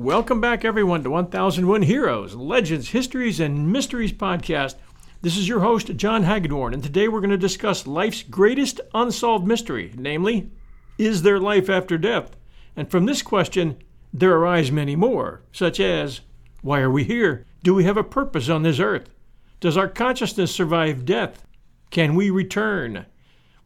Welcome back, everyone, to 1001 Heroes, Legends, Histories, and Mysteries podcast. This is your host, John Hagedorn, and today we're going to discuss life's greatest unsolved mystery, namely, is there life after death? And from this question, there arise many more, such as why are we here? Do we have a purpose on this earth? Does our consciousness survive death? Can we return?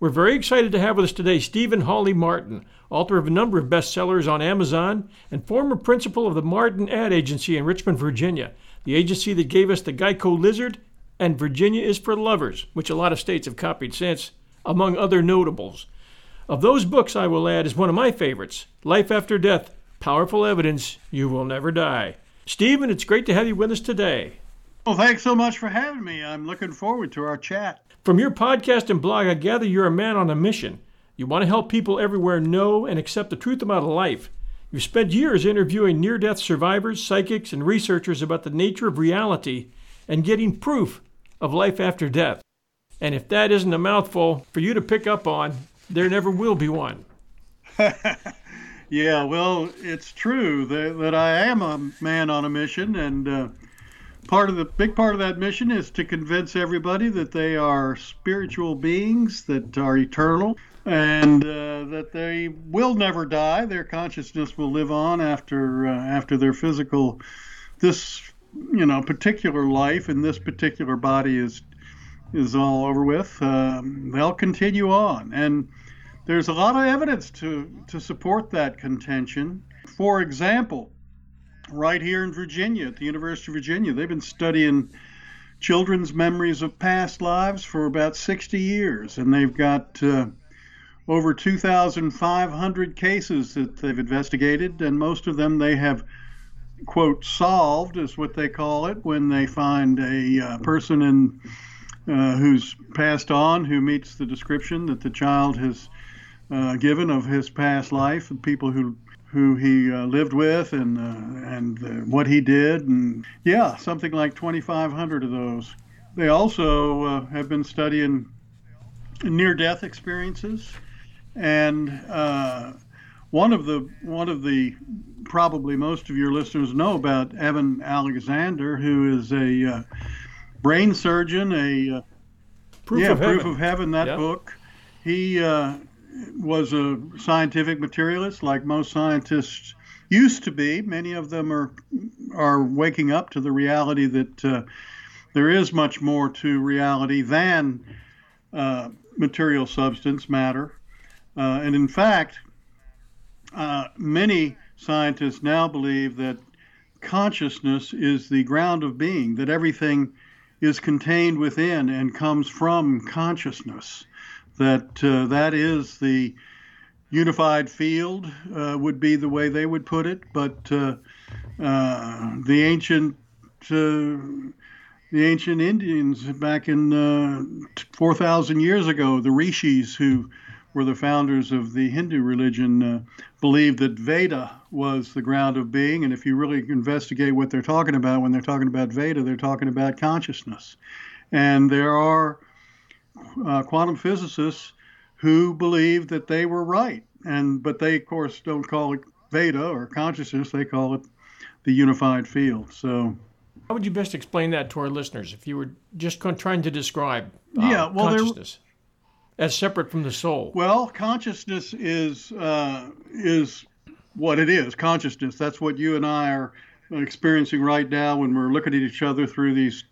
We're very excited to have with us today Stephen Hawley Martin, author of a number of bestsellers on Amazon and former principal of the Martin Ad Agency in Richmond, Virginia, the agency that gave us the Geico Lizard and Virginia is for Lovers, which a lot of states have copied since, among other notables. Of those books, I will add, is one of my favorites Life After Death Powerful Evidence You Will Never Die. Stephen, it's great to have you with us today. Well, thanks so much for having me. I'm looking forward to our chat. From your podcast and blog, I gather you're a man on a mission. You want to help people everywhere know and accept the truth about life. You've spent years interviewing near death survivors, psychics, and researchers about the nature of reality and getting proof of life after death. And if that isn't a mouthful for you to pick up on, there never will be one. yeah, well, it's true that, that I am a man on a mission, and uh, part of the big part of that mission is to convince everybody that they are spiritual beings that are eternal and uh, that they will never die. Their consciousness will live on after uh, after their physical this you know particular life in this particular body is is all over with. Um, they'll continue on, and there's a lot of evidence to to support that contention. For example, right here in Virginia, at the University of Virginia. They've been studying children's memories of past lives for about 60 years, and they've got uh, over 2,500 cases that they've investigated, and most of them they have, quote, solved, is what they call it, when they find a uh, person in. Uh, who's passed on, who meets the description that the child has uh, given of his past life, and people who who he uh, lived with and uh, and uh, what he did, and yeah, something like 2,500 of those. They also uh, have been studying near-death experiences, and uh, one of the one of the probably most of your listeners know about Eben Alexander, who is a uh, brain surgeon, a proof yeah, of proof heaven. of heaven. That Yep. book. He was a scientific materialist, like most scientists used to be. Many of them are are waking up to the reality that uh, there is much more to reality than uh, material substance, matter, uh, and in fact, uh, many scientists now believe that consciousness is the ground of being, that everything is contained within and comes from consciousness that uh, that is the unified field uh, would be the way they would put it, but uh, uh, the ancient uh, the ancient Indians back in uh, 4,000 years ago, the rishis who were the founders of the Hindu religion, believed that Veda was the ground of being. And if you really investigate what they're talking about when they're talking about Veda, they're talking about consciousness. And there are uh, quantum physicists who believed that they were right, and but they of course don't call it Veda or consciousness; they call it the unified field. So. How would you best explain that to our listeners if you were just trying to describe uh, yeah, well, consciousness as separate from the soul? Well, consciousness is uh, is what it is. Consciousness. That's what you and I are experiencing right now when we're looking at each other through these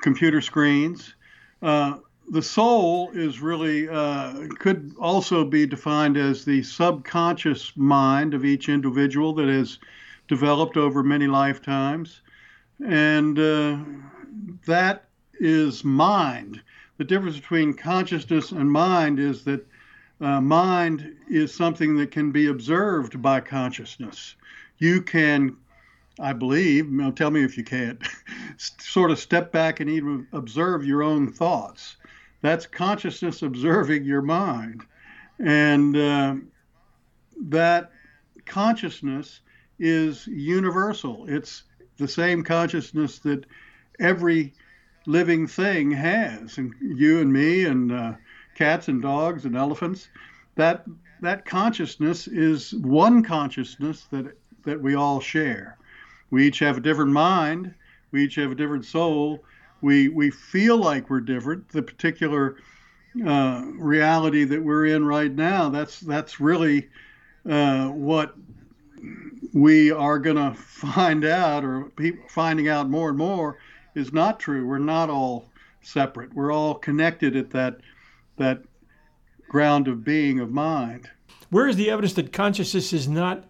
computer screens. Uh, the soul is really uh, could also be defined as the subconscious mind of each individual that has developed over many lifetimes, and uh, that is mind. The difference between consciousness and mind is that uh, mind is something that can be observed by consciousness. You can I believe, now tell me if you can't, sort of step back and even observe your own thoughts. That's consciousness observing your mind. And uh, that consciousness is universal. It's the same consciousness that every living thing has, and you and me, and uh, cats and dogs and elephants. That that consciousness is one consciousness that that we all share. We each have a different mind. We each have a different soul. We we feel like we're different. The particular uh, reality that we're in right now. That's that's really uh, what we are going to find out, or people finding out more and more, is not true. We're not all separate. We're all connected at that that ground of being of mind. Where is the evidence that consciousness is not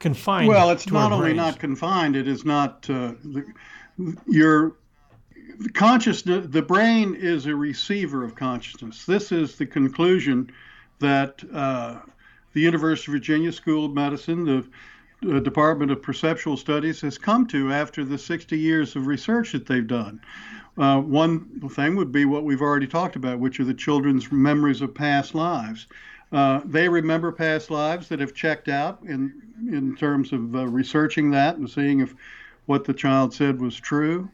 confined. Well, it's not only not confined; it is not uh, the, your consciousness. The brain is a receiver of consciousness. This is the conclusion that uh, the University of Virginia School of Medicine, the uh, Department of Perceptual Studies, has come to after the 60 years of research that they've done. Uh, one thing would be what we've already talked about, which are the children's memories of past lives. Uh, they remember past lives that have checked out in in terms of uh, researching that and seeing if what the child said was true.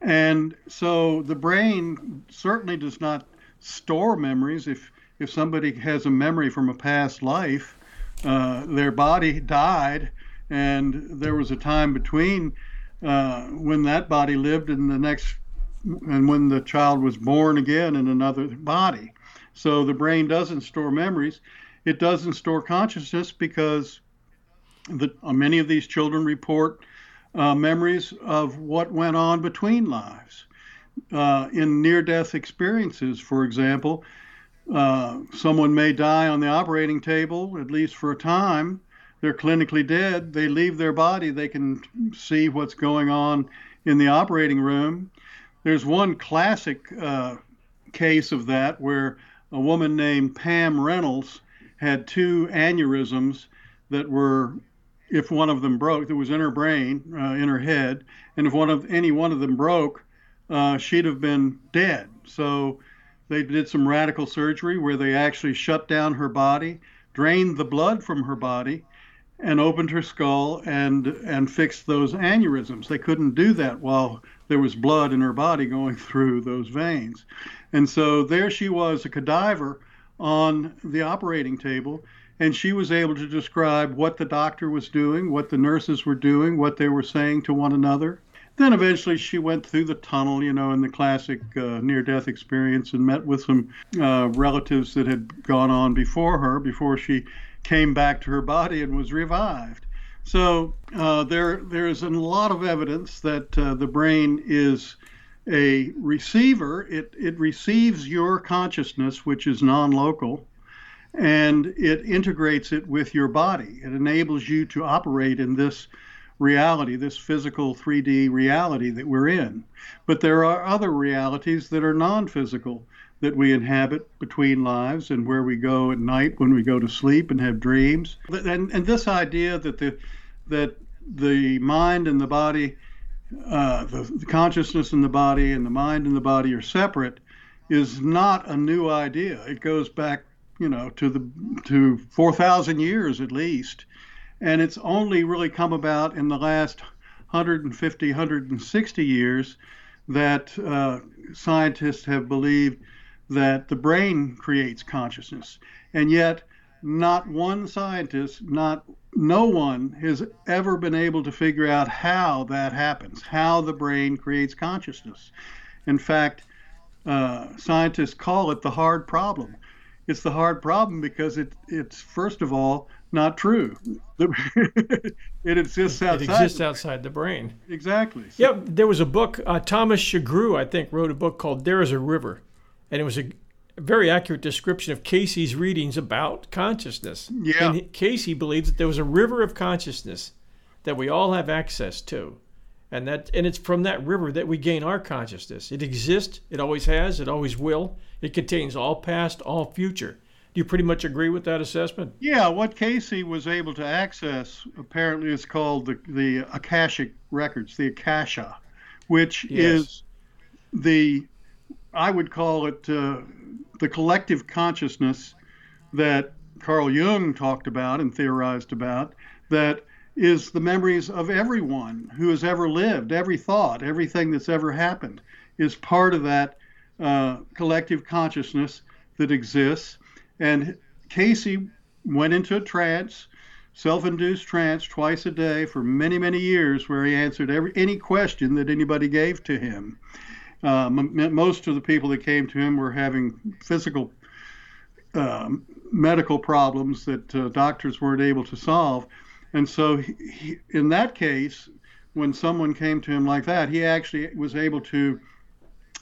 And so the brain certainly does not store memories. If if somebody has a memory from a past life, uh, their body died, and there was a time between uh, when that body lived and the next, and when the child was born again in another body. So the brain doesn't store memories. It doesn't store consciousness because the, many of these children report uh, memories of what went on between lives. Uh, in near death experiences, for example, uh, someone may die on the operating table, at least for a time. They're clinically dead. They leave their body. They can see what's going on in the operating room. There's one classic uh, case of that where a woman named Pam Reynolds had two aneurysms that were, if one of them broke, that was in her brain, uh, in her head, and if one of any one of them broke, uh, she'd have been dead. So they did some radical surgery where they actually shut down her body, drained the blood from her body, and opened her skull and and fixed those aneurysms. They couldn't do that while there was blood in her body going through those veins. And so there she was, a cadaver on the operating table, and she was able to describe what the doctor was doing, what the nurses were doing, what they were saying to one another. Then eventually she went through the tunnel, you know, in the classic uh, near death experience and met with some uh, relatives that had gone on before her, before she came back to her body and was revived. So uh, there, there is a lot of evidence that uh, the brain is a receiver, it, it receives your consciousness, which is non local, and it integrates it with your body. It enables you to operate in this reality, this physical 3D reality that we're in. But there are other realities that are non physical that we inhabit between lives and where we go at night when we go to sleep and have dreams. And, and this idea that the, that the mind and the body uh, the, the, consciousness in the body and the mind and the body are separate is not a new idea. It goes back, you know, to the to 4,000 years at least, and it's only really come about in the last 150, 160 years that uh, scientists have believed that the brain creates consciousness. And yet, not one scientist, not no one has ever been able to figure out how that happens, how the brain creates consciousness. In fact, uh, scientists call it the hard problem. It's the hard problem because it, it's first of all not true. it exists outside. It exists outside the brain. Exactly. So, yeah, there was a book. Uh, Thomas Sugrue, I think, wrote a book called "There Is a River," and it was a very accurate description of Cayce's readings about consciousness. Yeah. And Cayce believes that there was a river of consciousness that we all have access to. And that and it's from that river that we gain our consciousness. It exists, it always has, it always will. It contains all past, all future. Do you pretty much agree with that assessment? Yeah, what Cayce was able to access apparently is called the, the Akashic records, the Akasha, which yes. is the, I would call it uh, the collective consciousness that Carl Jung talked about and theorized about, that is the memories of everyone who has ever lived, every thought, everything that's ever happened is part of that uh, collective consciousness that exists. And Cayce went into a trance, self-induced trance, twice a day for many, many years, where he answered every any question that anybody gave to him. Uh, m- most of the people that came to him were having physical um, medical problems that uh, doctors weren't able to solve. And so, he, in that case, when someone came to him like that, he actually was able to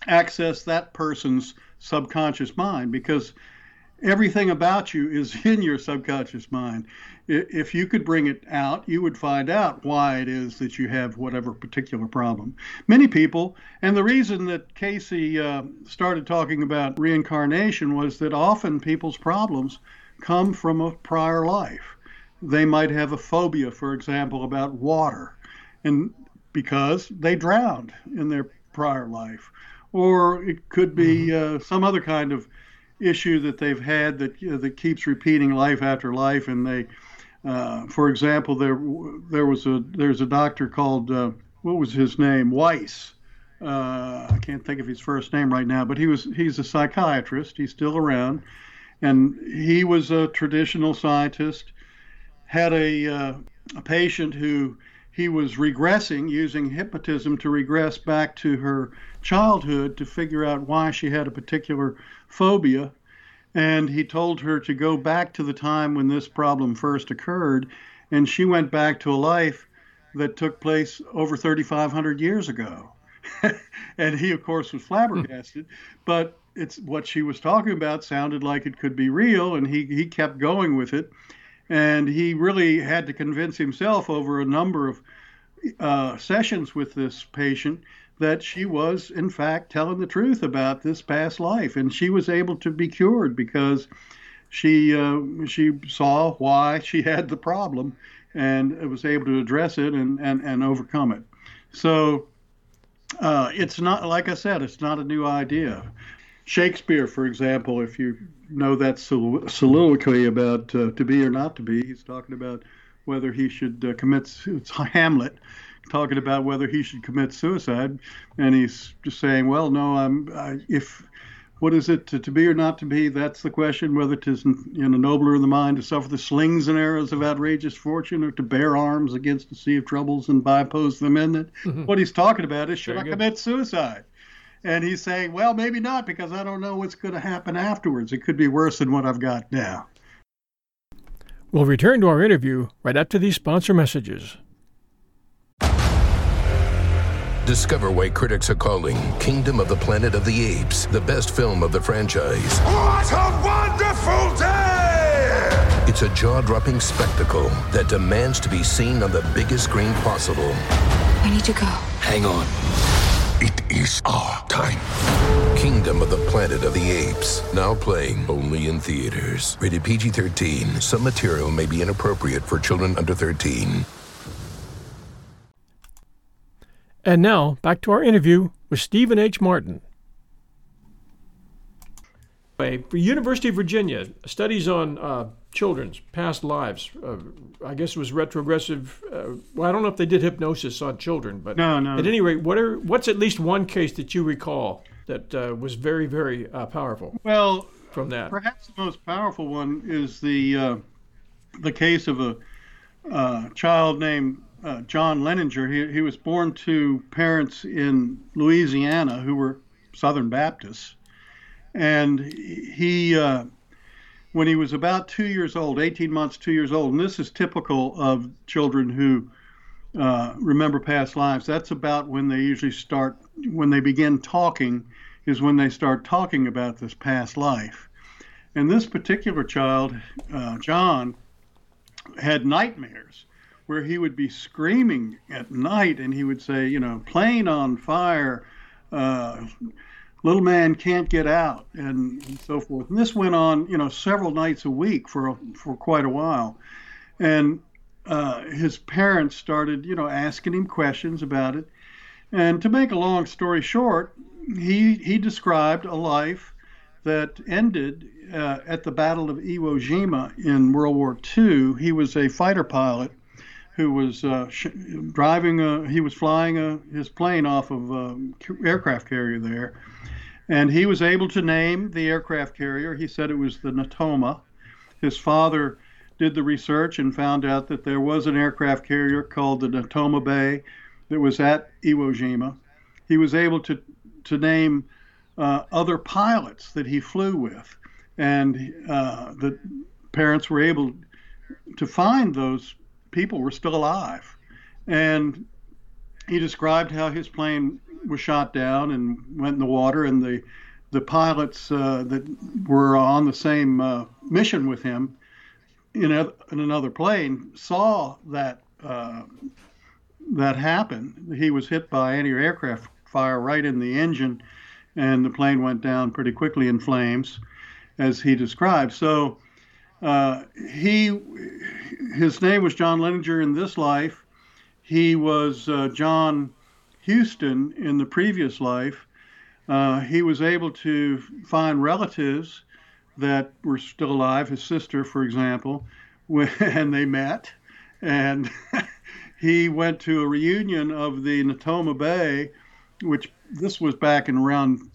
access that person's subconscious mind because everything about you is in your subconscious mind. If you could bring it out, you would find out why it is that you have whatever particular problem. Many people, and the reason that Cayce uh, started talking about reincarnation was that often people's problems come from a prior life. They might have a phobia, for example, about water, and because they drowned in their prior life, or it could be mm-hmm. uh, some other kind of issue that they've had that uh, that keeps repeating life after life, and they, uh, for example, there there was a there's a doctor called uh, what was his name Weiss. Uh, I can't think of his first name right now, but he was he's a psychiatrist. He's still around, and he was a traditional scientist. Had a uh, a patient who he was regressing using hypnotism to regress back to her childhood to figure out why she had a particular phobia. And he told her to go back to the time when this problem first occurred. And she went back to a life that took place over 3,500 years ago. and he, of course, was flabbergasted. but it's what she was talking about sounded like it could be real. And he, he kept going with it. And he really had to convince himself over a number of uh, sessions with this patient that she was, in fact, telling the truth about this past life, and she was able to be cured because she uh, she saw why she had the problem and was able to address it and and, and overcome it. So uh, it's not like I said, it's not a new idea. Shakespeare, for example, if you know that soliloquy about uh, to be or not to be, he's talking about whether he should uh, commit. It's Hamlet talking about whether he should commit suicide, and he's just saying, "Well, no, I'm I, if." What is it to, to, be or not to be? That's the question. Whether it is you know, nobler in the mind to suffer the slings and arrows of outrageous fortune, or to bear arms against a sea of troubles and bypose them in it. Mm-hmm. What he's talking about is should Very I good. commit suicide? And he's saying, well, maybe not because I don't know what's going to happen afterwards. It could be worse than what I've got now. We'll return to our interview right after these sponsor messages. Discover why critics are calling Kingdom of the Planet of the Apes the best film of the franchise. What a wonderful day! It's a jaw dropping spectacle that demands to be seen on the biggest screen possible. I need to go. Hang on. It is our time. Kingdom of the Planet of the Apes. Now playing only in theaters. Rated PG 13. Some material may be inappropriate for children under 13. And now, back to our interview with Stephen H. Martin. For University of Virginia, studies on uh, children's past lives. Uh, I guess it was retrogressive. Uh, well, I don't know if they did hypnosis on children, but no, no. At any rate, what are what's at least one case that you recall that uh, was very, very uh, powerful. Well, from that, perhaps the most powerful one is the uh, the case of a uh, child named uh, John Leininger. He, he was born to parents in Louisiana who were Southern Baptists, and he when he was about two years old, 18 months, two years old, and this is typical of children who uh, remember past lives. That's about when they usually start, when they begin talking, is when they start talking about this past life. And this particular child, uh, John, had nightmares where he would be screaming at night and he would say, you know, plane on fire, uh, little man can't get out, and, and, so forth. And this went on, you know, several nights a week for for quite a while. And uh, his parents started, you know, asking him questions about it. And to make a long story short, he he described a life that ended uh, at the Battle of Iwo Jima in World War II. He was a fighter pilot who was uh, sh- driving a he was flying a, his plane off of an aircraft carrier there and he was able to name the aircraft carrier. He said it was the Natoma. His father did the research and found out that there was an aircraft carrier called the Natoma Bay that was at Iwo Jima. He was able to, to name uh, other pilots that he flew with, and uh, the parents were able to find those people were still alive. And he described how his plane was shot down and went in the water, and the the pilots uh, that were on the same uh, mission with him in, a, in another plane saw that uh, that happen. He was hit by anti-aircraft fire right in the engine, and the plane went down pretty quickly in flames, as he described. So uh, he his name was John Leininger in this life. He was uh, John Houston in the previous life, uh, he was able to find relatives that were still alive, his sister, for example, when they met. And he went to a reunion of the Natoma Bay, which this was back in around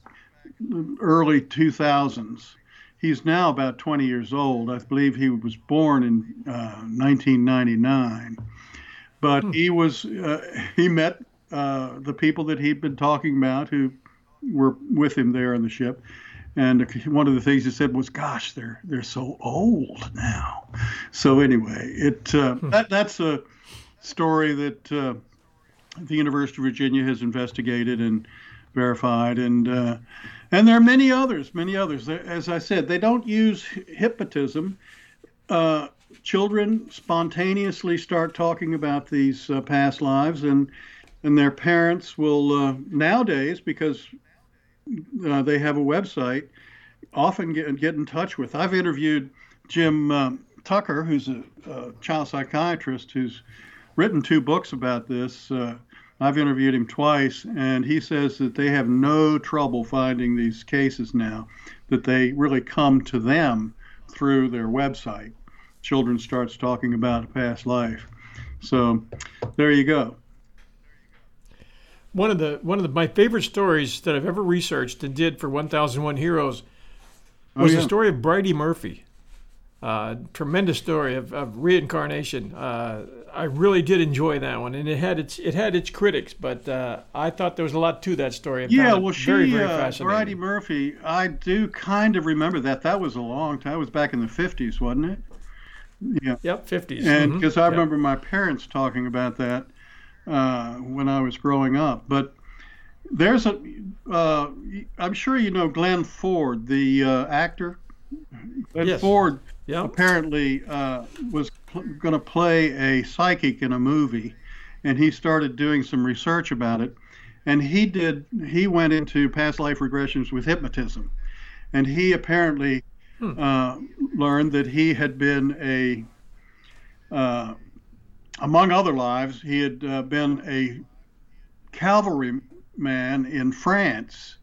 early 2000s. He's now about 20 years old. I believe he was born in uh, 1999. But hmm. he was uh, he met uh, the people that he'd been talking about who were with him there on the ship. And one of the things he said was, "Gosh, they're they're so old now." So anyway, it uh, hmm. that that's a story that uh, the University of Virginia has investigated and verified, and uh, and there are many others, many others. As I said, they don't use hypnotism. Uh, children spontaneously start talking about these uh, past lives, and and their parents will uh, nowadays because uh, they have a website often get, get in touch with. I've interviewed Jim um, Tucker, who's a, a, child psychiatrist who's written two books about this. Uh, I've interviewed him twice, and he says that they have no trouble finding these cases now, that they really come to them through their website. Children starts talking about a past life. So there you go one of the one of the, my favorite stories that I've ever researched and did for 1001 Heroes was oh, yeah. the story of Bridey Murphy. Uh, tremendous story of, of reincarnation. Uh, I really did enjoy that one, and it had its it had its critics, but uh, I thought there was a lot to that story. I yeah, well, she, very, very uh, Bridey Murphy, I do kind of remember that. That was a long time. It was back in the fifties, wasn't it? Yeah. Yep, fifties. And because mm-hmm. I yep. remember my parents talking about that uh, when I was growing up. But there's a, uh, I'm sure you know Glenn Ford, the uh, actor. Glenn yes. Ford yep. apparently uh, was pl- going to play a psychic in a movie, and he started doing some research about it. And he did. He went into past life regressions with hypnotism, and he apparently hmm. Uh, learned that he had been a uh, among other lives, he had uh, been a cavalryman in France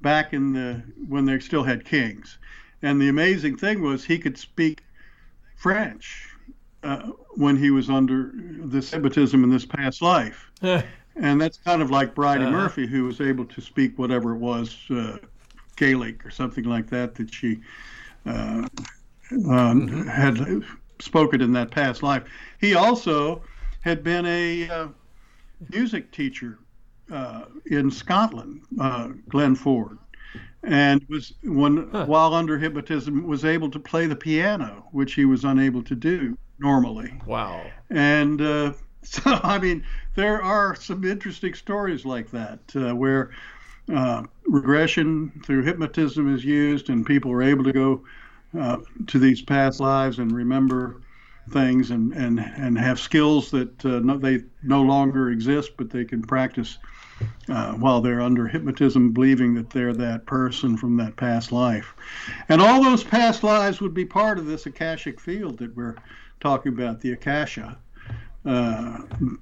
back in the when they still had kings. And the amazing thing was he could speak French uh, when he was under this hypnotism in this past life. and that's kind of like Bridey uh, Murphy, who was able to speak whatever it was, uh, Gaelic or something like that, that she uh, um, had spoken in that past life. He also had been a uh, music teacher uh, in Scotland, uh, Glenn Ford, and was when huh. while under hypnotism was able to play the piano, which he was unable to do normally. Wow! And uh, so, I mean, there are some interesting stories like that uh, where uh, regression through hypnotism is used, and people are able to go uh, to these past lives and remember things and and and have skills that uh, no, they no longer exist, but they can practice uh, while they're under hypnotism, believing that they're that person from that past life. And all those past lives would be part of this akashic field that we're talking about, the akasha. Uh,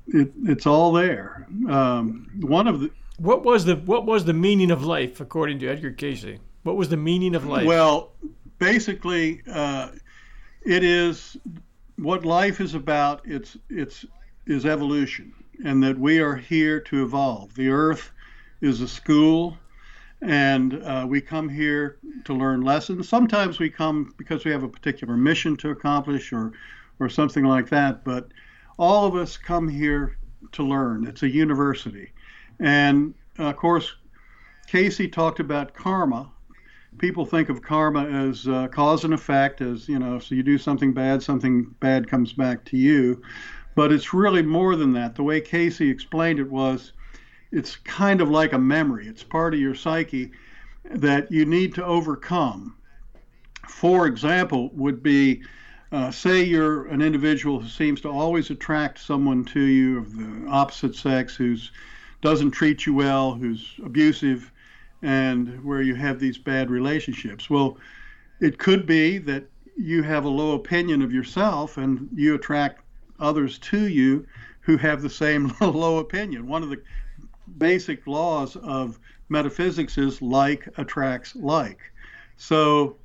it, it's all there. Um, one of the what was the what was the meaning of life according to Edgar Cayce? What was the meaning of life? Well, basically, uh, it is what life is about. It's it's is evolution and that we are here to evolve. The earth is a school, and uh, we come here to learn lessons. Sometimes we come because we have a particular mission to accomplish or, or something like that, but all of us come here to learn. It's a university. And of course, Cayce talked about karma. People think of karma as uh, cause and effect, as you know, so you do something bad, something bad comes back to you. But it's really more than that. The way Cayce explained it was it's kind of like a memory, it's part of your psyche that you need to overcome. For example, would be uh, say you're an individual who seems to always attract someone to you of the opposite sex who doesn't treat you well, who's abusive, and where you have these bad relationships. Well, it could be that you have a low opinion of yourself and you attract others to you who have the same low opinion. One of the basic laws of metaphysics is like attracts like. So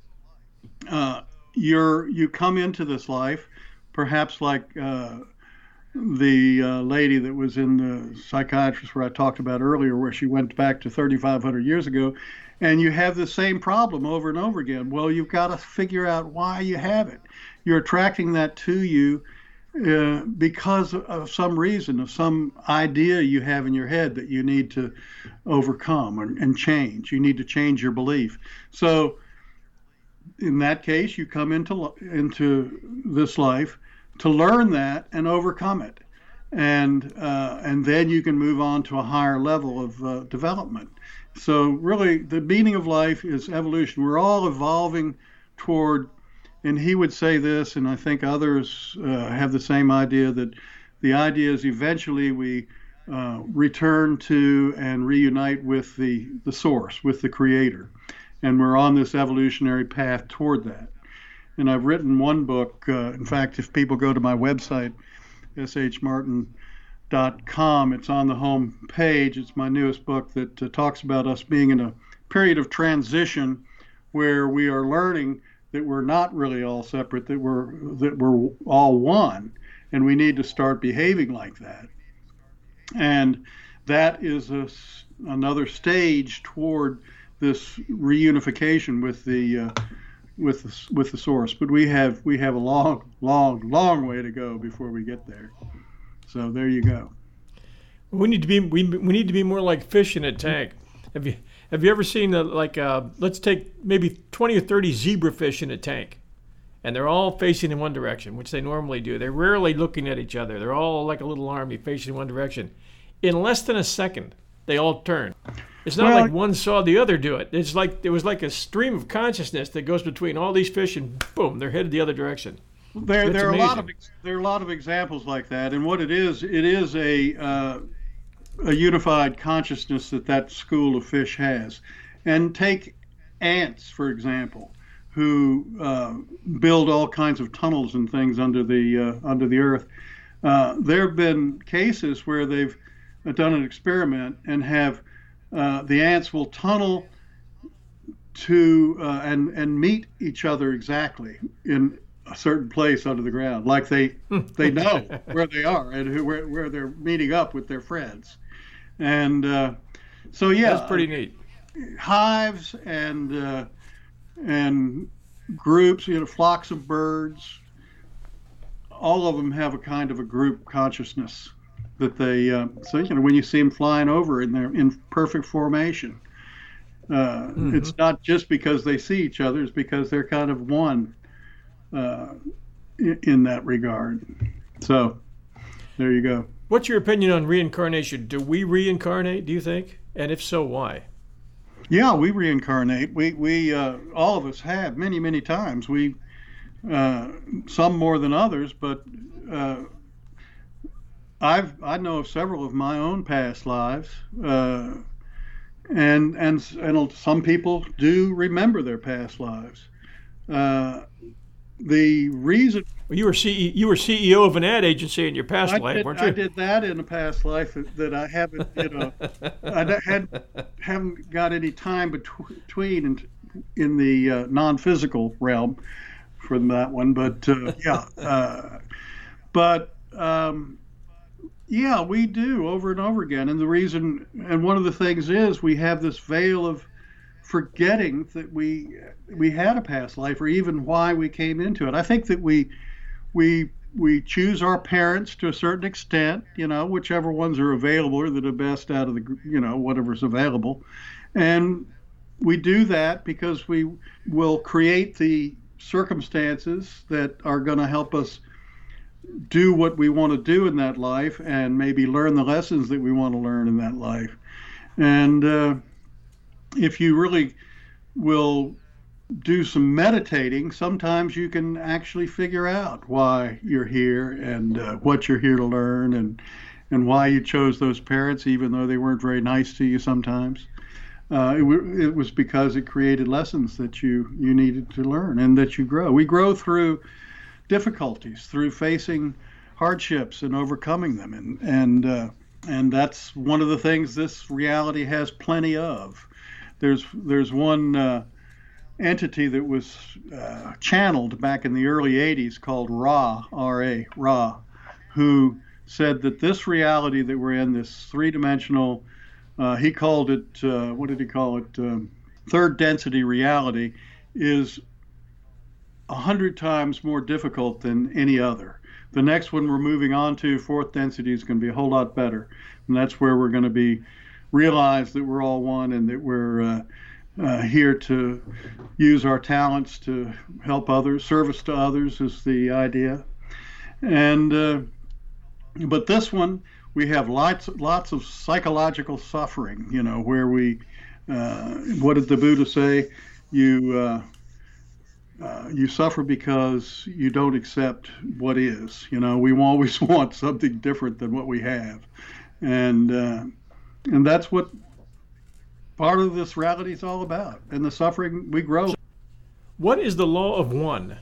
uh, you're you come into this life, perhaps like uh, the uh, lady that was in the psychiatrist where I talked about earlier, where she went back to 3,500 years ago, and you have the same problem over and over again. Well, you've got to figure out why you have it. You're attracting that to you uh, because of some reason, of some idea you have in your head that you need to overcome and, and change. You need to change your belief. So, in that case, you come into into this life to learn that and overcome it, and uh, and then you can move on to a higher level of uh, development. So, really, the meaning of life is evolution. We're all evolving toward and he would say this, and I think others uh, have the same idea that the idea is eventually we uh, return to and reunite with the, the source, with the creator. And we're on this evolutionary path toward that. And I've written one book. Uh, in fact, if people go to my website, shmartin.com, it's on the home page. It's my newest book that uh, talks about us being in a period of transition where we are learning that we're not really all separate, that we're that we're all one, and we need to start behaving like that. And that is a, another stage toward this reunification with the uh, with the, with the source. But we have we have a long, long, long way to go before we get there. So there you go. We need to be we, we need to be more like fish in a tank. Have you have you ever seen a, like uh, let's take maybe 20 or 30 zebrafish in a tank, and they're all facing in one direction, which they normally do. They're rarely looking at each other. They're all like a little army facing in one direction. In less than a second, they all turn. It's not well, like one saw the other do it. It's like it was like a stream of consciousness that goes between all these fish, and boom, they're headed the other direction. There, there are a lot of there are a lot of examples like that, and what it is, it is a uh, a unified consciousness that that school of fish has. And take ants, for example, who uh, build all kinds of tunnels and things under the uh, under the earth. Uh, there have been cases where they've done an experiment and have uh, the ants will tunnel to uh, and and meet each other exactly in a certain place under the ground, like they they know where they are and who, where, where they're meeting up with their friends And uh, so, yeah, that's pretty neat. Hives and uh, and groups, you know, flocks of birds. All of them have a kind of a group consciousness that they. Uh, so you know, when you see them flying over and they're in perfect formation, uh, mm-hmm. it's not just because they see each other; it's because they're kind of one uh, in, in that regard. So, there you go. What's your opinion on reincarnation? Do we reincarnate? Do you think? And if so, why? Yeah, we reincarnate. We we uh, all of us have many many times. We uh, some more than others, but uh, I've I know of several of my own past lives, uh, and and and some people do remember their past lives. Uh, the reason well, you were CE, you were CEO of an ad agency in your past I life, did, weren't you? I did that in a past life that I haven't, you know, I had haven't got any time between in, in the uh, non-physical realm for that one, but uh, yeah, uh, but um, yeah, we do over and over again, and the reason, and one of the things is we have this veil of forgetting that we we had a past life or even why we came into it. I think that we we we choose our parents to a certain extent, you know, whichever ones are available are best out of the, you know, whatever's available. And we do that because we will create the circumstances that are going to help us do what we want to do in that life and maybe learn the lessons that we want to learn in that life. And uh, if you really will do some meditating, sometimes you can actually figure out why you're here and uh, what you're here to learn and and why you chose those parents, even though they weren't very nice to you sometimes. Uh, it, w- it was because it created lessons that you you needed to learn and that you grow. We grow through difficulties, through facing hardships and overcoming them, and and uh, and that's one of the things this reality has plenty of. There's there's one uh, entity that was uh, channeled back in the early 80s called Ra, R-A, Ra, who said that this reality that we're in, this three-dimensional, uh, he called it, uh, what did he call it, um, third density reality, is a hundred times more difficult than any other. The next one we're moving on to, fourth density, is going to be a whole lot better, and that's where we're going to be realize that we're all one and that we're uh, uh, here to use our talents to help others. Service to others is the idea. And uh, but this one, we have lots lots of psychological suffering. You know, where we, uh, what did the Buddha say? You. Uh, you suffer because you don't accept what is. You know, we always want something different than what we have, and uh, and that's what part of this reality is all about. And the suffering we grow. What is the law of one?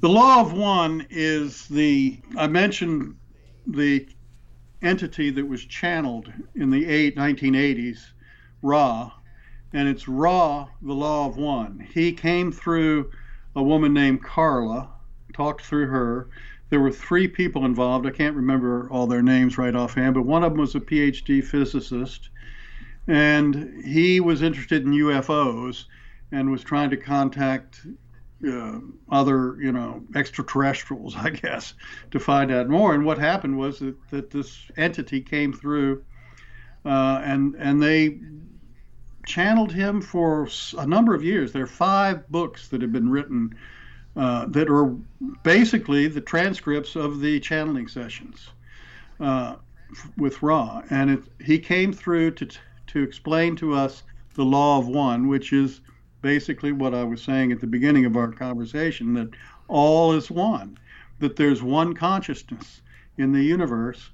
The law of one is the I mentioned the entity that was channeled in the eight, 1980s, Ra, and it's Ra, the law of one. He came through a woman named Carla, talked through her. There were three people involved. I can't remember all their names right offhand, but one of them was a PhD physicist and he was interested in UFOs and was trying to contact uh, other, you know, extraterrestrials, I guess, to find out more. And what happened was that, that this entity came through, uh, and and they channeled him for a number of years. There are five books that have been written uh, that are basically the transcripts of the channeling sessions uh, with Ra, and it, he came through to to explain to us the law of one, which is basically what I was saying at the beginning of our conversation that all is one, that there's one consciousness in the universe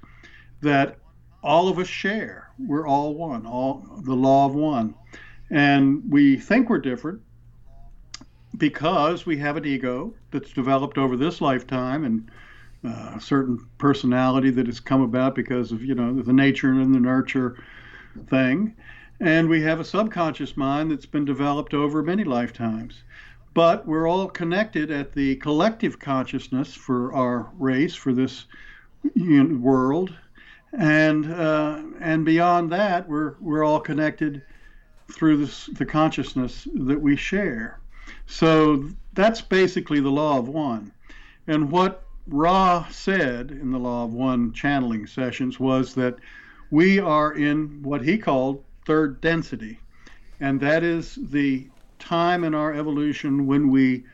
that all of us share. We're all one, all the law of one. And we think we're different because we have an ego that's developed over this lifetime and uh, a certain personality that has come about because of you know the nature and the nurture thing. And we have a subconscious mind that's been developed over many lifetimes. But we're all connected at the collective consciousness for our race, for this world. And uh, and beyond that, we're we're all connected through this, the consciousness that we share. So that's basically the law of one. And what Ra said in the Law of One channeling sessions was that we are in what he called third density. And that is the time in our evolution when we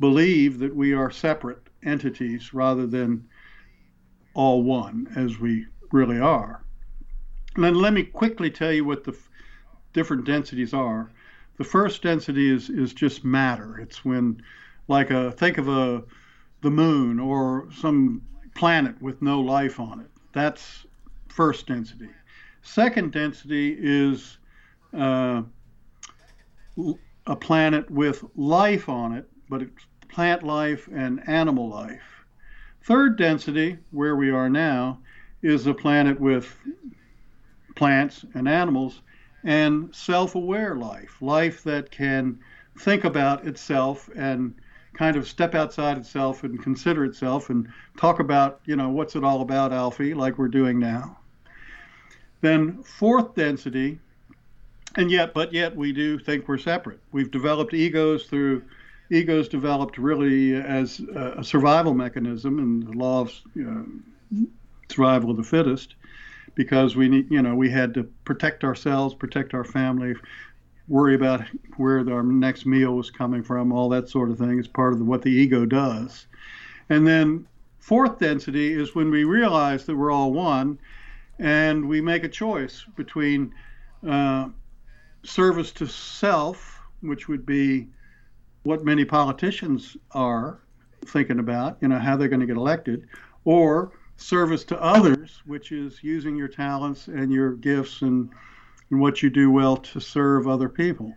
believe that we are separate entities rather than all one, as we really are. And then let me quickly tell you what the f- different densities are. The first density is, is just matter. It's when, like a, think of a, the moon or some planet with no life on it. That's first density. Second density is uh, a planet with life on it, but it's plant life and animal life. Third density, where we are now, is a planet with plants and animals and self aware life, life that can think about itself and kind of step outside itself and consider itself and talk about, you know, what's it all about, Alfie, like we're doing now. Then fourth density, and yet, but yet we do think we're separate. We've developed egos through egos developed really as a survival mechanism and the law of you know, survival of the fittest because we need you know we had to protect ourselves protect our family worry about where our next meal was coming from, all that sort of thing is part of what the ego does. And then fourth density is when we realize that we're all one and we make a choice between uh, service to self, which would be what many politicians are thinking about, you know, how they're going to get elected, or service to others, which is using your talents and your gifts and and what you do well to serve other people.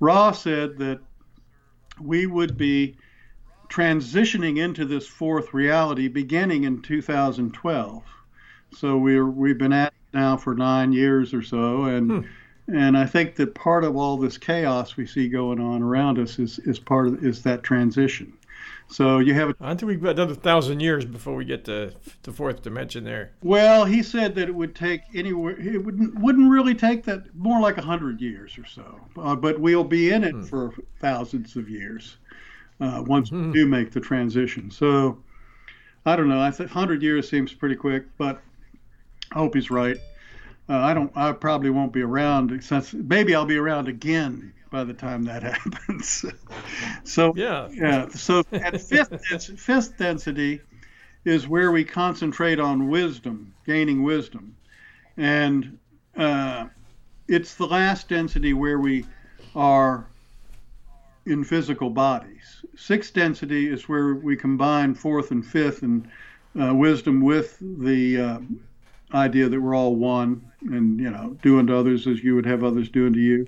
Ra said that we would be transitioning into this fourth reality beginning in 2012. So we're we've been at it now for nine years or so, and hmm. and I think that part of all this chaos we see going on around us is is part of is that transition. So you have. I think we've got another thousand years before we get to the fourth dimension there. Well, he said that it would take anywhere. It wouldn't wouldn't really take that more like a hundred years or so. Uh, but we'll be in it hmm. for thousands of years uh, once hmm. we do make the transition. So I don't know. I think hundred years seems pretty quick, but I hope he's right. Uh, I don't. I probably won't be around since maybe I'll be around again by the time that happens. so yeah, yeah. So at fifth fifth density is where we concentrate on wisdom, gaining wisdom, and uh, it's the last density where we are in physical bodies. Sixth density is where we combine fourth and fifth and uh, wisdom with the uh, idea that we're all one and you know do unto others as you would have others do unto you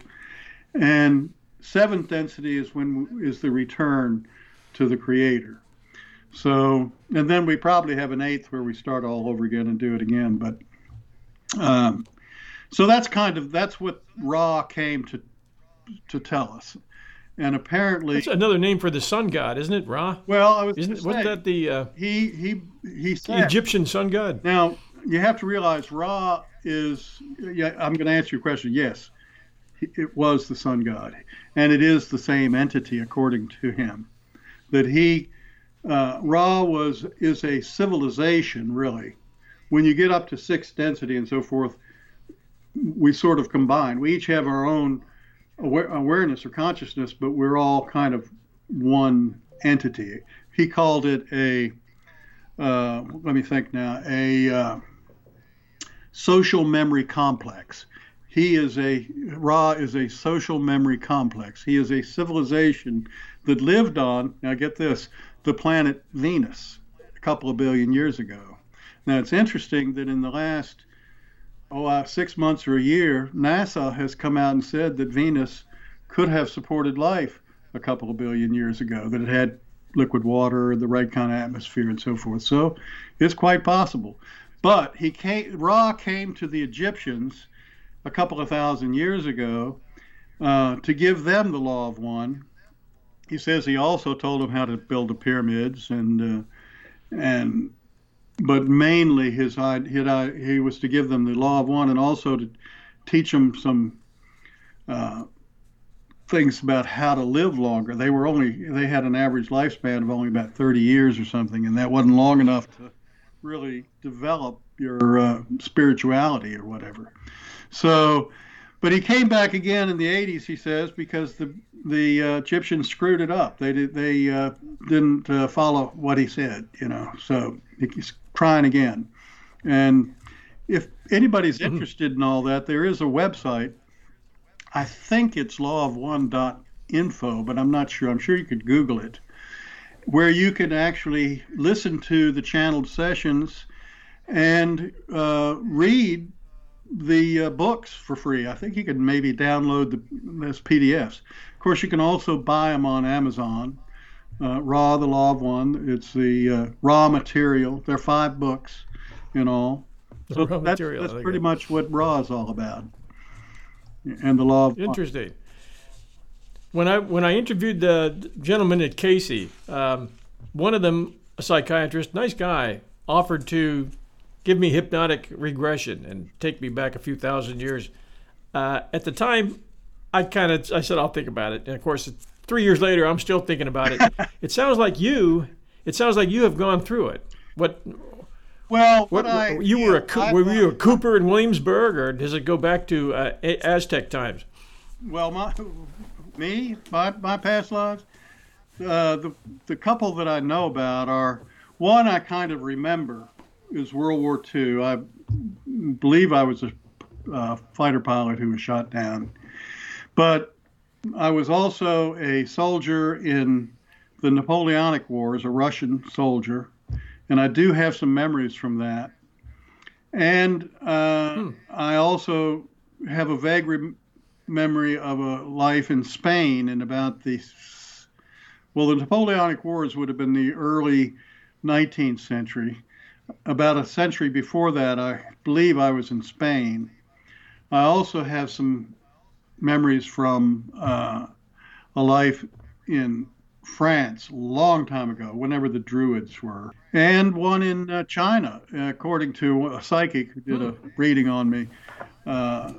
and seventh density is when is the return to the creator. So, and then we probably have an eighth where we start all over again and do it again. But um, so that's kind of that's what Ra came to to tell us. And apparently, that's another name for the sun god, isn't it? Ra. Well, I was isn't say, wasn't that the uh, he he he said, Egyptian sun god? Now you have to realize Ra is. Yeah, I'm going to answer your question. Yes, it was the sun god, and it is the same entity according to him. That he uh, Ra was is a civilization really. When you get up to sixth density and so forth, we sort of combine. We each have our own aware, awareness or consciousness, but we're all kind of one entity. He called it a uh, let me think now a uh, social memory complex he is a Ra is a social memory complex. He is a civilization that lived on now get this the planet Venus a couple of billion years ago. Now it's interesting that in the last oh uh, six months or a year, NASA has come out and said that Venus could have supported life a couple of billion years ago. That it had liquid water, the right kind of atmosphere, and so forth. So it's quite possible. But he came, Ra came to the Egyptians a couple of thousand years ago uh, to give them the law of one. He says he also told them how to build the pyramids and uh, and but mainly his he, he was to give them the law of one and also to teach them some uh, things about how to live longer. They were only they had an average lifespan of only about 30 years or something, and that wasn't long enough to really develop your uh, spirituality or whatever. So, but he came back again in the 80s, he says, because the the uh, Egyptians screwed it up. They did they uh, didn't uh, follow what he said, you know. So he's trying again, and if anybody's mm-hmm. interested in all that, there is a website I think it's lawofone.info, but I'm not sure. I'm sure you could Google it, where you can actually listen to the channeled sessions and uh, read the uh, books for free. I think you can maybe download the as PDFs. Of course, you can also buy them on Amazon. Uh, Ra, the Law of One. It's the uh, Ra Material. There are five books in all. So that's, that's pretty much what Ra is all about and the law of interesting. When I when I interviewed the gentleman at Cayce, um, one of them, a psychiatrist, nice guy, offered to give me hypnotic regression and take me back a few thousand years. Uh, at the time, I kind of I said I'll think about it, and of course, three years later, I'm still thinking about it. it sounds like you. It sounds like you have gone through it. What well, what, I, you were a were you a Cooper in Williamsburg, or does it go back to uh, Aztec times? Well, my me my my past lives, uh, the the couple that I know about are one I kind of remember is World War II. I believe I was a uh, fighter pilot who was shot down, but I was also a soldier in the Napoleonic Wars, a Russian soldier and I do have some memories from that. And uh, hmm. I also have a vague re- memory of a life in Spain in about the well, the Napoleonic Wars would have been the early 19th century. About a century before that, I believe I was in Spain. I also have some memories from uh, a life in France a long time ago, whenever the Druids were, and one in uh, China, according to a psychic who did a hmm. reading on me. Uh,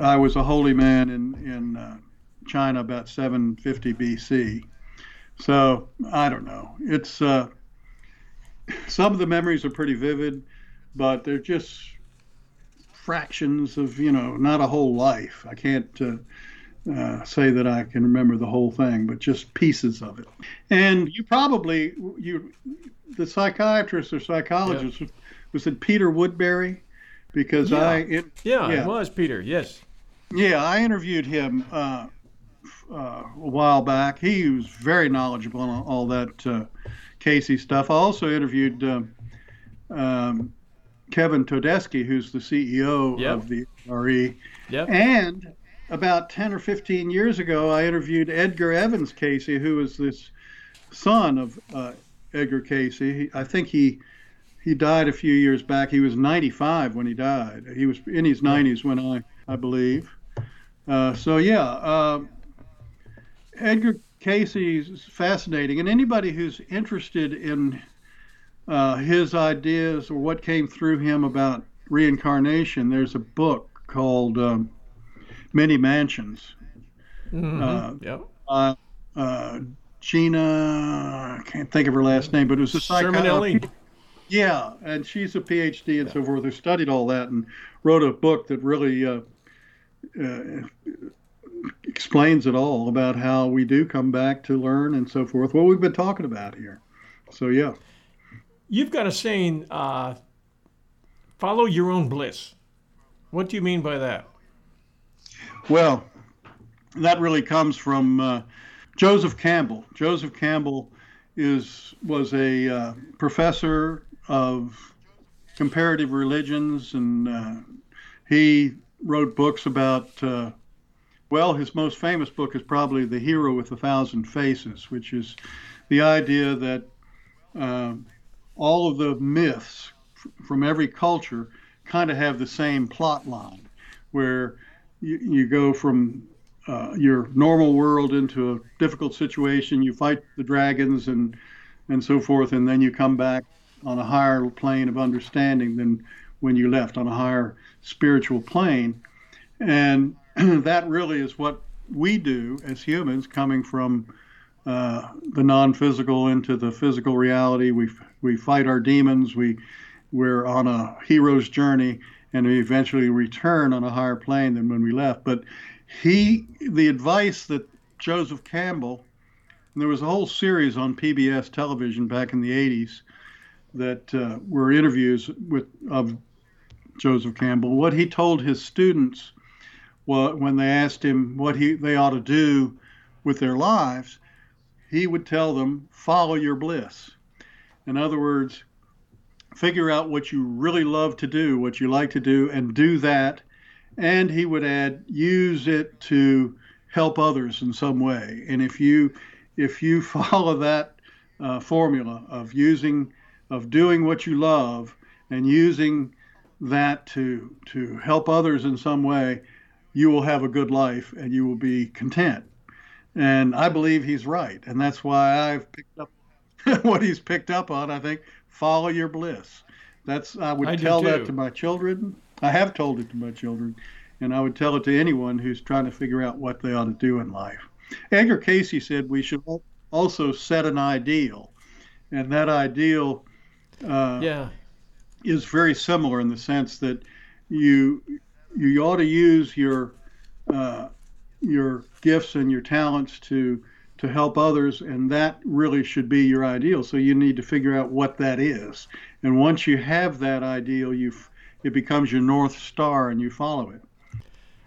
I was a holy man in in uh, China about 750 BC. So I don't know. It's uh, some of the memories are pretty vivid, but they're just fractions of you know not a whole life. I can't uh, uh, say that I can remember the whole thing, but just pieces of it. And you probably you the psychiatrist or psychologist yeah. was it Peter Woodbury? Because yeah. I it, yeah, yeah, it was Peter. Yes. Yeah, I interviewed him uh, uh, a while back. He was very knowledgeable on all that uh, Cayce stuff. I also interviewed um, um Kevin Todeschi, who's the CEO yep. of the RE. Yep. And about 10 or 15 years ago, I interviewed Edgar Evans Cayce, who was this son of uh, Edgar Cayce. He, I think he he died a few years back. He was 95 when he died. He was in his 90s when I I believe. Uh, so yeah, uh, Edgar Cayce is fascinating, and anybody who's interested in uh, his ideas or what came through him about reincarnation, there's a book called um, many mansions. Mm-hmm. Uh, yep. Uh, uh, Gina, I can't think of her last name, but it was a psychologist. Yeah, and she's a PhD and yeah. so forth who studied all that and wrote a book that really uh, uh, explains it all about how we do come back to learn and so forth. What we've been talking about here. So yeah. You've got a saying, uh, follow your own bliss. What do you mean by that? Well, that really comes from uh, Joseph Campbell. Joseph Campbell is was a uh, professor of comparative religions, and uh, he wrote books about. Well, his most famous book is probably The Hero with a Thousand Faces, which is the idea that uh, all of the myths from every culture kind of have the same plot line, where you, you go from uh, your normal world into a difficult situation. You fight the dragons and and so forth, and then you come back on a higher plane of understanding than when you left on a higher spiritual plane. And that really is what we do as humans coming from uh, the non-physical into the physical reality. We we fight our demons. We we're on a hero's journey, and we eventually return on a higher plane than when we left. But he, the advice that Joseph Campbell, and there was a whole series on PBS television back in the 80s that uh, were interviews with of Joseph Campbell. What he told his students when they asked him what he they ought to do with their lives, he would tell them, "Follow your bliss." In other words, figure out what you really love to do, what you like to do, and do that. And he would add, use it to help others in some way. And if you if you follow that uh, formula of using of doing what you love and using that to to help others in some way, you will have a good life and you will be content. And I believe he's right, and that's why I've picked up what he's picked up on. I think follow your bliss. That's I would I tell that to my children. I have told it to my children, and I would tell it to anyone who's trying to figure out what they ought to do in life. Edgar Cayce said we should also set an ideal, and that ideal uh, yeah. is very similar in the sense that you you ought to use your uh, your gifts and your talents to to help others, and that really should be your ideal. So you need to figure out what that is, and once you have that ideal, you it becomes your north star, and you follow it.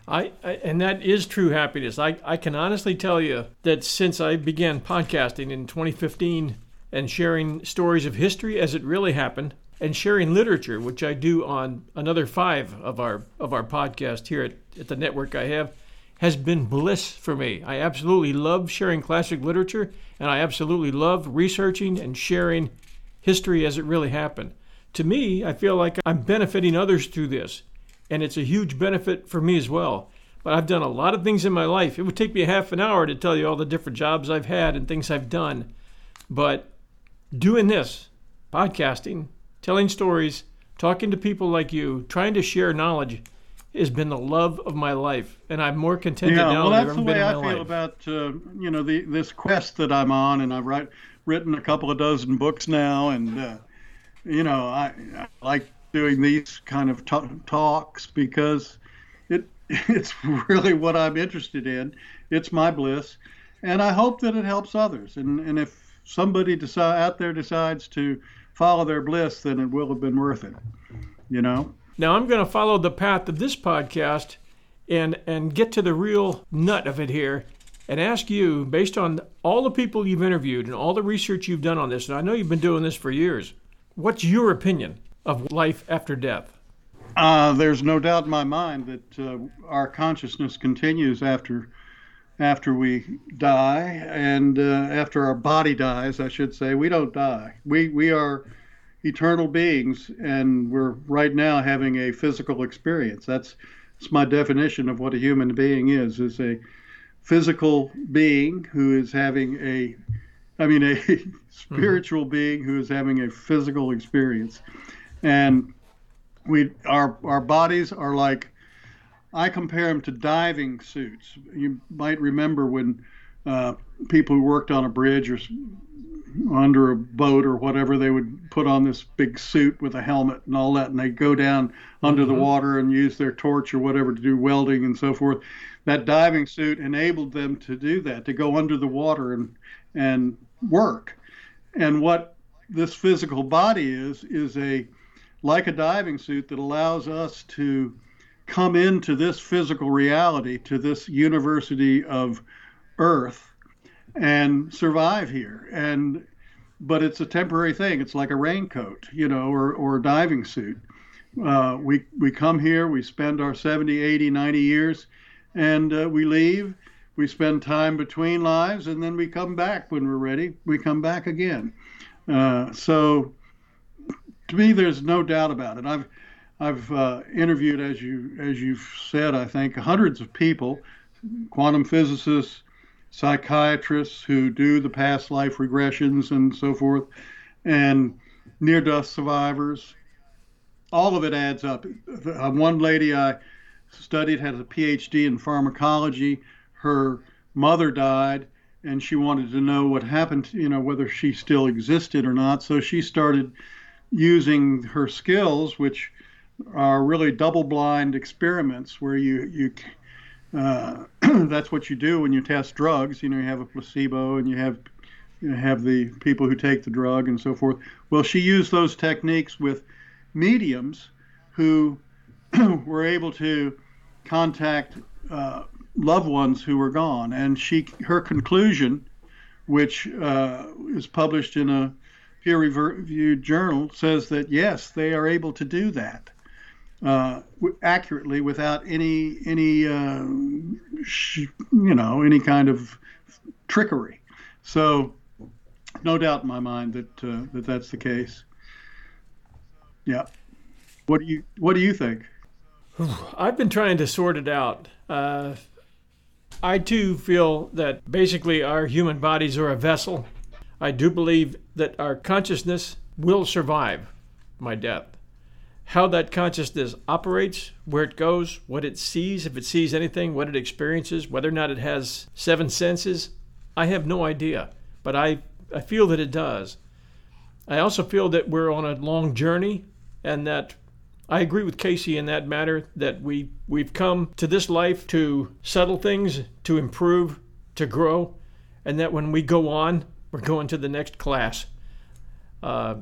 I, I, and that is true happiness. I, I can honestly tell you that since I began podcasting in 2015 and sharing stories of history as it really happened, and sharing literature, which I do on another five of our of our podcast here at, at the network I have, has been bliss for me. I absolutely love sharing classic literature, and I absolutely love researching and sharing history as it really happened. To me, I feel like I'm benefiting others through this, and it's a huge benefit for me as well. But I've done a lot of things in my life. It would take me half an hour to tell you all the different jobs I've had and things I've done. But doing this, podcasting, telling stories, talking to people like you, trying to share knowledge, has been the love of my life, and I'm more contented yeah, now well, than that's I've the ever way been I in my feel life. about uh, you know the, this quest that I'm on, and I've write, written a couple of dozen books now, and uh, you know I, I, like doing these kind of t- talks because it it's really what I'm interested in. It's my bliss, and I hope that it helps others. And and if somebody decide out there decides to follow their bliss, then it will have been worth it. You know. Now I'm going to follow the path of this podcast and and get to the real nut of it here and ask you based on all the people you've interviewed and all the research you've done on this and I know you've been doing this for years. What's your opinion of life after death? Uh, there's no doubt in my mind that uh, our consciousness continues after after we die and uh, after our body dies, I should say. We don't die. We we are eternal beings, and we're right now having a physical experience. That's, that's my definition of what a human being is: is a physical being who is having a, I mean, a spiritual mm-hmm. being who is having a physical experience, and we our our bodies are like. I compare them to diving suits. You might remember when uh, people who worked on a bridge or under a boat or whatever, they would put on this big suit with a helmet and all that, and they go down under mm-hmm. the water and use their torch or whatever to do welding and so forth. That diving suit enabled them to do that, to go under the water and and work. And what this physical body is is a like a diving suit that allows us to come into this physical reality, to this university of Earth and survive here. And but it's a temporary thing. It's like a raincoat, you know, or, or a diving suit. Uh, we we come here, we spend our 70, 80, 90 years, and uh, we leave. We spend time between lives, and then we come back when we're ready. We come back again. Uh, so, to me, there's no doubt about it. I've I've uh, interviewed, as you as you've said, I think hundreds of people, quantum physicists, psychiatrists who do the past life regressions and so forth. And near death survivors. All of it adds up. Uh, one lady I studied has a PhD in pharmacology. Her mother died, and she wanted to know what happened, you know, whether she still existed or not. So she started using her skills, which are really double-blind experiments where you you uh, that's what you do when you test drugs. You know, you have a placebo and you have you have the people who take the drug and so forth. Well, she used those techniques with mediums who were able to contact uh, loved ones who were gone, and she her conclusion, which uh, is published in a peer-reviewed journal, says that yes, they are able to do that uh, accurately without any any uh, sh- you know any kind of trickery. So no doubt in my mind that uh, that that's the case. Yeah. What do you What do you think? I've been trying to sort it out. Uh, I too feel that basically our human bodies are a vessel. I do believe that our consciousness will survive my death. How that consciousness operates, where it goes, what it sees, if it sees anything, what it experiences, whether or not it has seven senses, I have no idea. But I I feel that it does. I also feel that we're on a long journey and that I agree with Cayce in that matter that we we've come to this life to settle things, to improve, to grow, and that when we go on, we're going to the next class. Uh,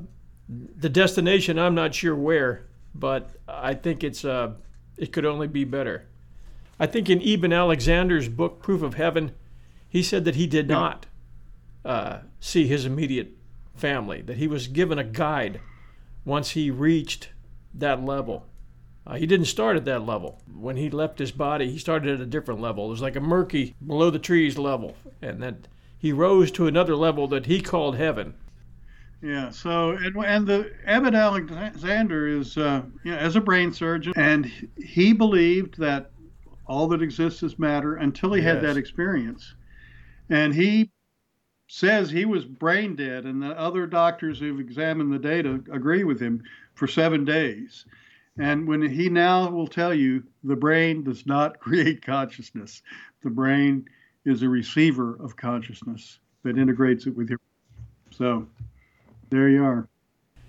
the destination, I'm not sure where, but I think it's uh, it could only be better. I think in Eben Alexander's book Proof of Heaven, he said that he did not uh, see his immediate family, that he was given a guide once he reached that level. Uh, he didn't start at that level. When he left his body, he started at a different level. It was like a murky, below the trees level. And that he rose to another level that he called heaven. Yeah. So and and the Eben Alexander is uh, you know, as a brain surgeon, and he believed that all that exists is matter until he yes. had that experience, and he says he was brain dead, and the other doctors who've examined the data agree with him for seven days. And when he now will tell you the brain does not create consciousness, the brain is a receiver of consciousness that integrates it with your. So there you are.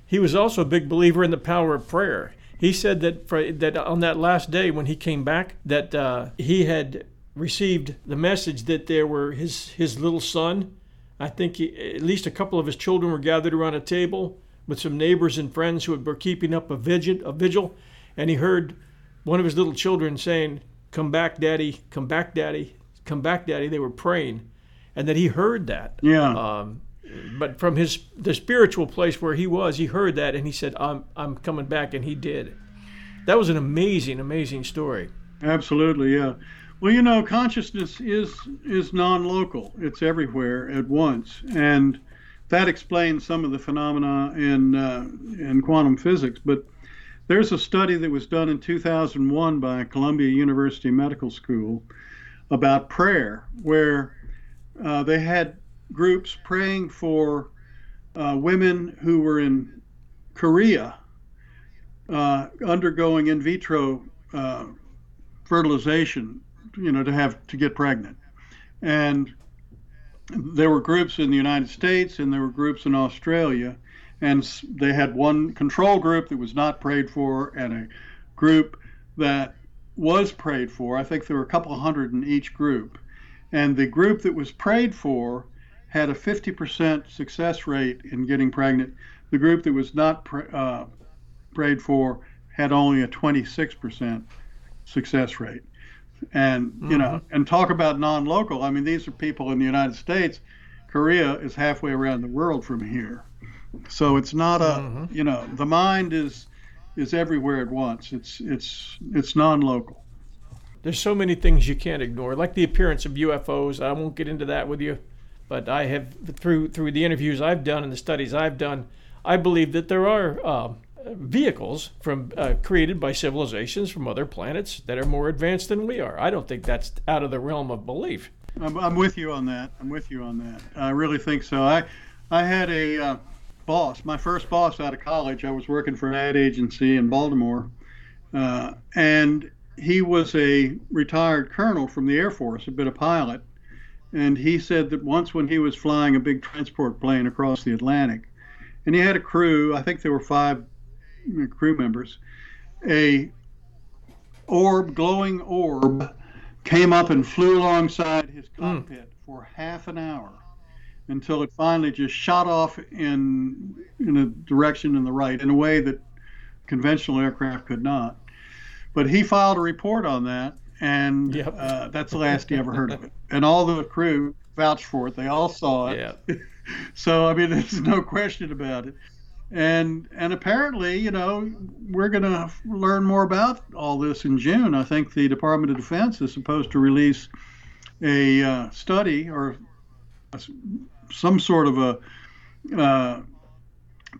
He was also a big believer in the power of prayer. He said that for, that on that last day when he came back, that uh, he had received the message that there were his his little son I think he, at least a couple of his children were gathered around a table with some neighbors and friends who were keeping up a vigil, a vigil, and he heard one of his little children saying, "Come back, Daddy! Come back, Daddy! Come back, Daddy!" They were praying, and that he heard that. Yeah. Um, but from his the spiritual place where he was, he heard that, and he said, "I'm I'm coming back," and he did. That was an amazing, amazing story. Absolutely, yeah. Well, you know, consciousness is is non-local. It's everywhere at once, and that explains some of the phenomena in uh, in quantum physics. But there's a study that was done in 2001 by Columbia University Medical School about prayer, where uh, they had groups praying for uh, women who were in Korea uh, undergoing in vitro uh, fertilization you know, to have to get pregnant. And there were groups in the United States and there were groups in Australia, and they had one control group that was not prayed for and a group that was prayed for. I think there were a couple hundred in each group. And the group that was prayed for had a 50% success rate in getting pregnant. The group that was not uh, prayed for had only a 26% success rate. And you mm-hmm. know and talk about non-local. I mean these are people in the united states. Korea is halfway around the world from here. So it's not a mm-hmm. you know the mind is is everywhere at once. It's it's it's non-local. There's so many things you can't ignore like the appearance of ufos i won't get into that with you but i have through through the interviews i've done and the studies i've done i believe that there are uh, vehicles from uh, created by civilizations from other planets that are more advanced than we are. I don't think that's out of the realm of belief. I'm, I'm with you on that. I'm with you on that. I really think so. I I had a uh, boss, my first boss out of college. I was working for an ad agency in Baltimore, uh, and he was a retired colonel from the Air Force, had been a pilot, and he said that once when he was flying a big transport plane across the Atlantic, and he had a crew, I think there were five crew members, a orb, glowing orb, came up and flew alongside his hmm. cockpit mm. for half an hour until it finally just shot off in in a direction in the right in a way that conventional aircraft could not. But he filed a report on that, and yep. uh, that's the last he ever heard of it. And all the crew vouched for it; they all saw it. Yeah. so I mean, there's no question about it. And and apparently, you know, we're going to learn more about all this in June. I think the Department of Defense is supposed to release a uh, study or a, some sort of a uh,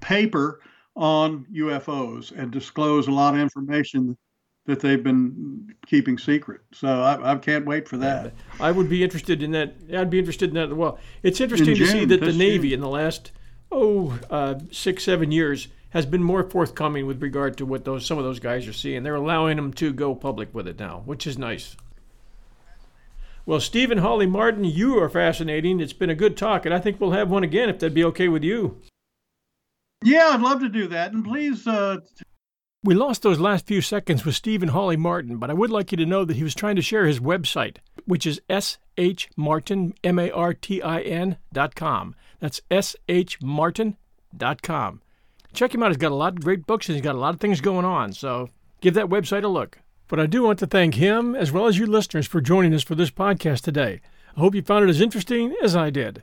paper on UFOs and disclose a lot of information that they've been keeping secret. So I, I can't wait for that. I would be interested in that. I'd be interested in that as well. It's interesting in to June, see that the Navy in the last oh uh, six seven years has been more forthcoming with regard to what those some of those guys are seeing. They're allowing them to go public with it now, which is nice. Well, Stephen Hawley Martin, you are fascinating. It's been a good talk, and I think we'll have one again if that'd be okay with you. Yeah, I'd love to do that. And please. Uh... We lost those last few seconds with Stephen Hawley Martin, but I would like you to know that he was trying to share his website, which is shmartin, M-A-R-T-I-N dot com. That's shmartin dot com. Check him out. He's got a lot of great books and he's got a lot of things going on. So give that website a look. But I do want to thank him as well as you listeners for joining us for this podcast today. I hope you found it as interesting as I did.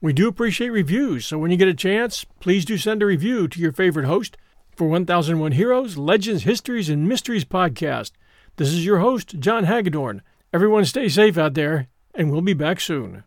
We do appreciate reviews, so when you get a chance, please do send a review to your favorite host for 1001 Heroes, Legends, Histories, and Mysteries podcast. This is your host, John Hagedorn. Everyone stay safe out there, and we'll be back soon.